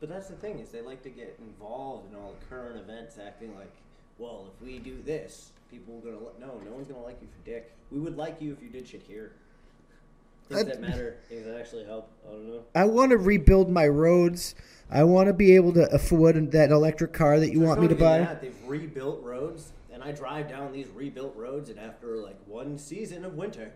But that's the thing is they like to get involved in all the current events, acting like, well, if we do this, people are gonna no, no one's gonna like you for dick. We would like you if you did shit here. Things that matter, things that actually help. I don't know. I want to rebuild my roads. I want to be able to afford that electric car that you There's want me to buy. That. They've rebuilt roads, and I drive down these rebuilt roads, and after like one season of winter,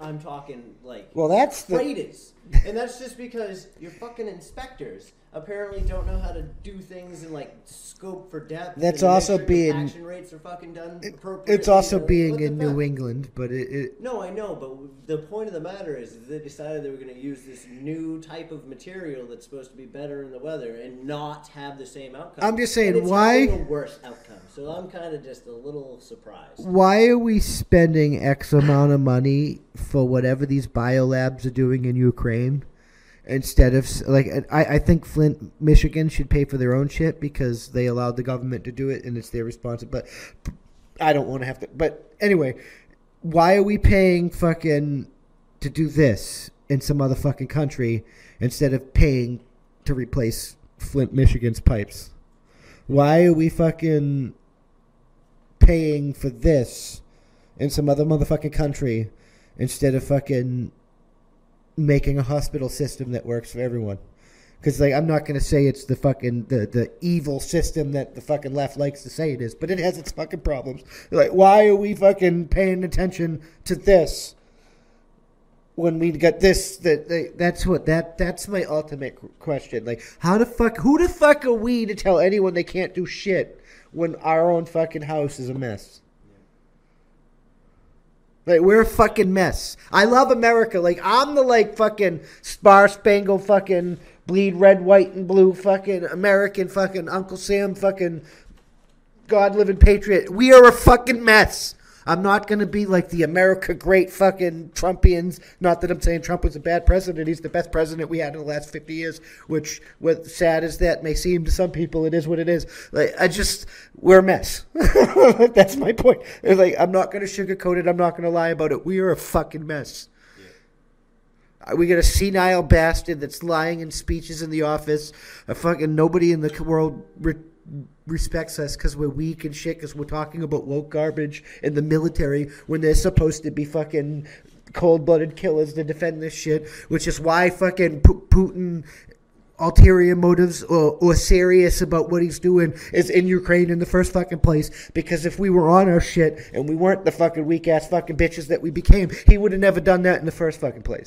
I'm talking like Well, that's the- freighters, and that's just because your fucking inspectors apparently don't know how to do things in like scope for depth. That's and also sure being- action rates are fucking done appropriately. It's also being the in? New England, but it, it No, I know, but the point of the matter is they decided they were going to use this new type of material that's supposed to be better in the weather and not have the same outcome. I'm just saying, it's why- a worse outcome? So I'm kind of just a little surprised. why are we spending X amount of money for whatever these biolabs are doing in Ukraine? Instead of like, I, I think Flint, Michigan should pay for their own shit because they allowed the government to do it and it's their responsibility. But I don't want to have to. But anyway, why are we paying fucking to do this in some other fucking country instead of paying to replace Flint, Michigan's pipes? Why are we fucking paying for this in some other motherfucking country instead of fucking making a hospital system that works for everyone? Because like I'm not gonna say it's the fucking the, the evil system that the fucking left likes to say it is, but it has its fucking problems. Like why are we fucking paying attention to this when we got this? That that- that's what that that's my ultimate question. Like how the fuck who the fuck are we to tell anyone they can't do shit when our own fucking house is a mess? Like we're a fucking mess. I love America. Like I'm the like fucking star spangled fucking bleed red, white, and blue fucking American fucking Uncle Sam fucking God living patriot. We are a fucking mess. I'm not gonna be like the America great fucking Trumpians. Not that I'm saying Trump was a bad president. He's the best president we had in the last 50 years. Which, what sad as that may seem to some people, it is what it is. Like I just, we're a mess. That's my point. It's like I'm not gonna sugarcoat it. I'm not gonna lie about it. We are a fucking mess. We got a senile bastard that's lying in speeches in the office. A fucking nobody in the world re- respects us because we're weak and shit. Because we're talking about woke garbage in the military when they're supposed to be fucking cold-blooded killers to defend this shit. Which is why fucking Pu- Putin. Ulterior motives or, or serious about what he's doing is in Ukraine in the first fucking place. Because if we were on our shit and we weren't the fucking weak ass fucking bitches that we became, he would have never done that in the first fucking place.